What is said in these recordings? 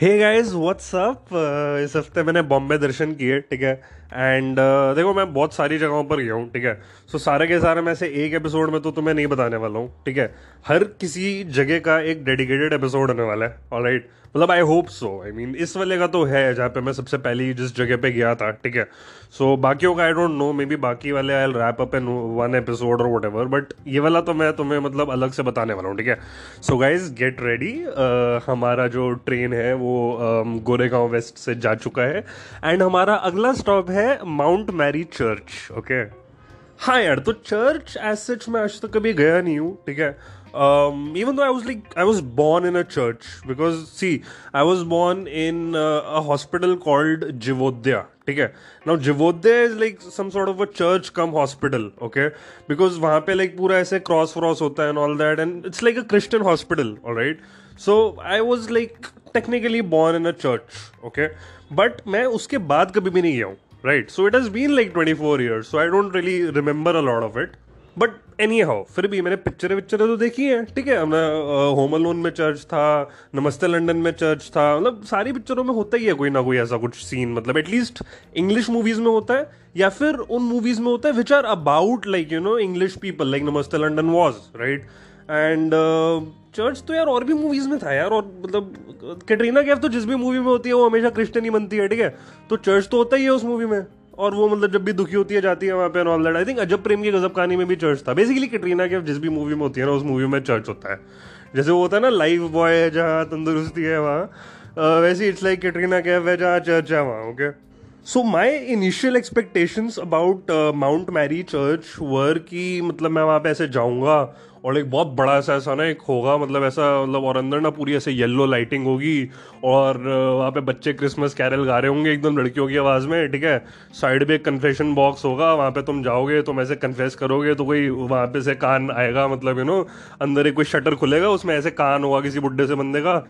Hey guys what's up इस हफ़्ते मैंने बॉम्बे दर्शन किए ठीक है? एंड uh, देखो मैं बहुत सारी जगहों पर गया हूँ ठीक है? सो so, सारे के सारे में से एक एपिसोड में तो तुम्हें नहीं बताने वाला हूँ ठीक है? हर किसी जगह का एक डेडिकेटेड एपिसोड होने वाला है ऑल राइट मतलब I hope so I mean इस वाले का तो है जहाँ पे मैं सबसे पहली जिस जगह पे गया था ठीक है? सो so, बाकियों का I don't know maybe बाकी वाले I wrap up in one episode और वट एवर बट ये वाला तो मैं तुम्हें मतलब अलग से बताने वाला हूँ ठीक है? सो गाइज़ गेट रेडी हमारा जो ट्रेन है वो um, गोरेगांव वेस्ट से जा चुका है। एंड हमारा अगला स्टॉप है है माउंट मैरी चर्च ओके हाँ यार तो चर्च एज सच मैं आज तक कभी गया नहीं हूँ, ठीक है? Even though I was like I was born in a church because see I was born in a hospital called Jivodaya ठीक है? Now Jivodaya is like some sort of a church cum hospital okay because वहाँ पे like पूरा ऐसे cross व्रॉस होता है and all that and it's like a Christian hospital right so I was like technically born in a church okay but मैं उसके बाद कभी भी नहीं गया हूँ। Right. So it has been like 24 years. So I don't really remember a lot of it. But anyhow फिर भी मैंने पिक्चर विक्चर तो देखी है, ठीक है? मैं होम अलोन में चर्च था, नमस्ते लंदन में चर्च था मतलब सारी पिक्चरों में होता ही है कोई ना कोई ऐसा कुछ सीन मतलब एटलीस्ट इंग्लिश मूवीज़ में होता है, या फिर उन मूवीज़ में होता है which are about like you know English people like नमस्ते London was right and church तो यार और भी मूवीज़ में था यार और मतलब कैटरीना कैफ तो जिस भी मूवी में होती है वो हमेशा क्रिश्चियन ही बनती है, ठीक है? तो चर्च तो होता ही है उस मूवी में। और वो मतलब जब भी दुखी होती है, जाती है वहाँ पे ऑल दैट आई थिंक अजब प्रेम की गजब कहानी में भी चर्च था। बेसिकली कैटरीना कैफ जिस भी मूवी में होती है ना, उस मूवी में चर्च होता है। जैसे वो होता है ना लाइफ बॉय है जहाँ तंदुरुस्ती है वहाँ। वैसे इट्स लाइक कैटरीना कैफ है जहाँ चर्च है वहाँ okay so my initial expectations about Mount Mary church वर की मतलब मैं वहाँ पे ऐसे जाऊँगा और एक बहुत बड़ा सा ऐसा ना एक होगा मतलब ऐसा मतलब और अंदर ना पूरी ऐसे येलो लाइटिंग होगी और वहाँ पे बच्चे क्रिसमस कैरल गा रहे होंगे एकदम लड़कियों की आवाज़ में, ठीक है? साइड में एक कन्फेशन बॉक्स होगा, वहाँ पे तुम जाओगे, तुम ऐसे कन्फेस करोगे तो कोई वहाँ पे से कान आएगा मतलब यू नो अंदर एक कोई शटर खुलेगा, उसमें ऐसे कान होगा किसी बुढ़े से बंदे का।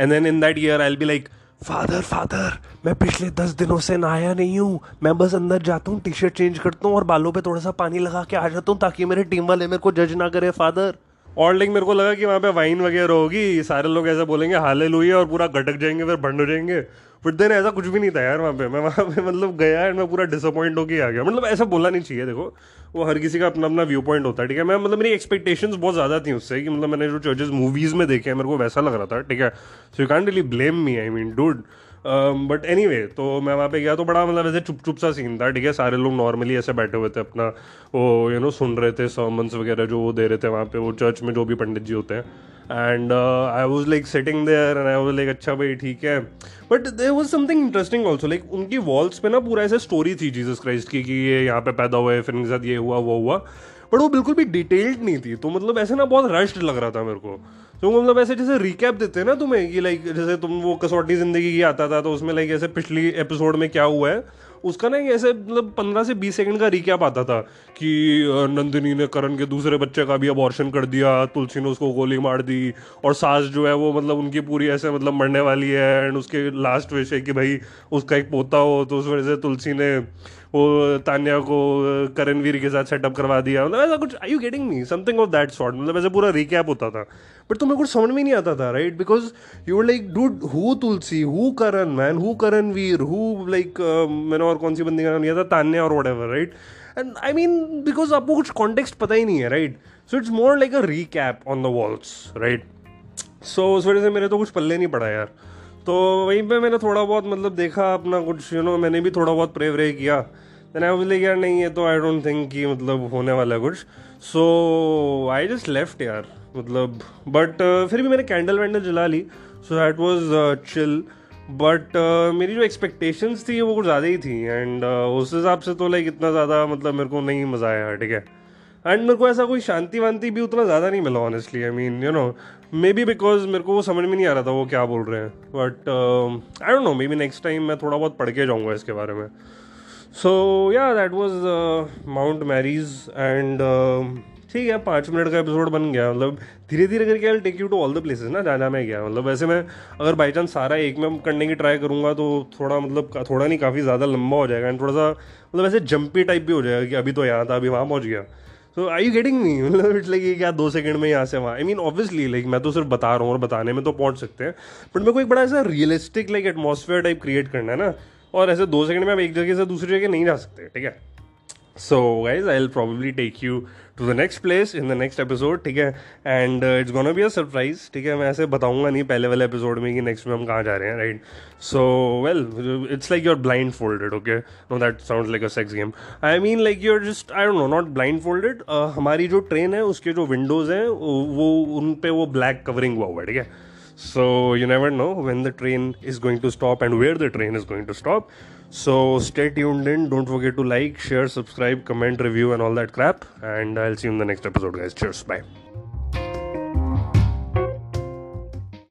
And then in that year I'll be like father father मैं पिछले दस दिनों से नहाया नहीं हूँ। मैं बस अंदर जाता हूँ टी शर्ट चेंज करता हूँ और बालों पे थोड़ा सा पानी लगा के आ जाता हूँ ताकि मेरे टीम वाले मेरे को जज ना करे फादर और लाइक मेरे को लगा कि वहाँ पे वाइन वगैरह होगी, सारे लोग ऐसा बोलेंगे, हाले लुई और पूरा गटक जाएँगे, फिर बंड हो जाएँगे। बट देन ऐसा कुछ भी नहीं था यार वहाँ पे। मैं वहाँ पे मतलब गया एंड मैं पूरा डिसअपॉइंट होकर आ गया। मतलब ऐसा बोला नहीं चाहिए, देखो। वो हर किसी का अपना अपना व्यू पॉइंट होता है, ठीक है? मैं मतलब मेरी एक्सपेक्टेशंस बहुत ज़्यादा थी उससे कि मतलब मैंने जो चर्चेज मूवीज़ में देखे हैं, मेरे को वैसा लग रहा था, ठीक है? So you can really blame me I mean dude but anyway तो मैं वहाँ पे गया तो बड़ा मतलब ऐसे चुप चुप सा सीन था, ठीक है? सारे लोग नॉर्मली ऐसे बैठे हुए थे अपना, वो यू नो सुन रहे थे सर्मन्स वगैरह जो वो दे रहे थे वहाँ पे, वो चर्च में जो भी पंडित जी होते हैं। And I was like setting there and I was like अच्छा भाई, ठीक है। But there was something interesting also like उनकी वॉल्स पे ना पूरा ऐसे स्टोरी थी जीसस क्राइस्ट की, कि ये यहाँ पे पैदा हुआ है फिर इनके साथ ये हुआ, वो हुआ। बट वो बिल्कुल भी डिटेल्ड नहीं थी। तो मतलब ऐसे ना बहुत रश्ड लग रहा था मेरे को। तो मतलब ऐसे जैसे रिकैप देते हैं ना तुम्हें कि लाइक जैसे तुम वो कसौटी ज़िंदगी की आता था तो उसमें लाइक ऐसे पिछली एपिसोड में क्या हुआ है, उसका ना ऐसे मतलब पंद्रह से बीस सेकंड का रिकैप आता था कि नंदिनी ने करण के दूसरे बच्चे का भी अबॉर्शन कर दिया, तुलसी ने उसको गोली मार दी, और सास जो है वो मतलब उनकी पूरी ऐसे मतलब मरने वाली है एंड उसके लास्ट विश है कि भाई उसका एक पोता हो तो उस वजह से तुलसी ने वो तान्या को करणवीर के साथ सेटअप करवा दिया। मतलब ऐसा कुछ I you getting me something of that sort मतलब ऐसे पूरा रिकैप होता था। बट तुम्हें कुछ समझ में नहीं आता था right because you like dude who Tulsi who Karan man who Karan Veer who like मैंने और कौन सी बंदी का नाम लिया था? तान्या और whatever right and I mean because आपको कुछ कॉन्टेक्स्ट पता ही नहीं है right so it's more like a recap on the walls right so उस वजह से मेरे तो कुछ पल्ले नहीं पड़ा, यार। तो वहीं पे मैंने थोड़ा बहुत मतलब देखा अपना कुछ यू नो मैंने भी थोड़ा बहुत प्रे व्रे किया। देन आई लाइक यार नहीं है तो आई डोंट थिंक कि मतलब होने वाला कुछ। सो आई जस्ट लेफ़्ट यार मतलब। बट uh, फिर भी मैंने कैंडल वैंडल जला ली। So that was chill but मेरी जो एक्सपेक्टेशंस थी वो कुछ ज़्यादा ही थी। एंड uh, उस हिसाब से तो लाइक इतना ज़्यादा मतलब मेरे को नहीं मज़ा आया ठीक है? एंड मेरे को ऐसा कोई शांति वांति भी उतना ज़्यादा नहीं मिला honestly I mean you know maybe because मेरे को वो समझ में नहीं आ रहा था वो क्या बोल रहे हैं। But I don't know maybe next time मैं थोड़ा बहुत पढ़ के जाऊँगा इसके बारे में। So yeah that was Mount Mary's and ठीक है, पाँच मिनट का एपिसोड बन गया। मतलब धीरे धीरे करके I take you to all the places ना जहाँ मैं गया। मतलब वैसे मैं अगर बाई चांस सारा एक में करने की ट्राई करूँगा तो थोड़ा मतलब थोड़ा नहीं, काफ़ी ज़्यादा लंबा हो जाएगा। एंड थोड़ा सा मतलब ऐसे जंपी टाइप भी हो जाएगा कि अभी तो यहाँ था, अभी वहाँ पहुँच गया। सो आई यू गेटिंग मी मतलब इट्स लाइक क्या दो सेकंड में यहाँ से वहाँ? आई मीन ऑब्वियसली लाइक मैं तो सिर्फ़ बता रहा हूँ और बताने में तो पहुँच सकते हैं। बट मेरे को एक बड़ा ऐसा realistic like atmosphere type create करना है ना। और ऐसे दो सेकंड में आप एक जगह से दूसरी जगह नहीं जा सकते, ठीक है? So, guys, I'll probably take you to the next place in the next episode ठीक है? And it's gonna be a surprise ठीक है? मैं ऐसे बताऊँगा नहीं पहले वाले एपिसोड में कि नेक्स्ट में हम कहाँ जा रहे हैं right so well it's like your blind folded okay no that sound like a sex game I mean like your just I don't know not blind folded हमारी जो ट्रेन है उसके जो विंडोज़ हैं वो उन पे वो ब्लैक कवरिंग हुआ हुआ है ठीक है? So you never know when the train is going to stop and where the train is going to stop. So stay tuned in. Don't forget to like, share, subscribe, comment, review, and all that crap. And I'll see you in the next episode, guys. Cheers. Bye.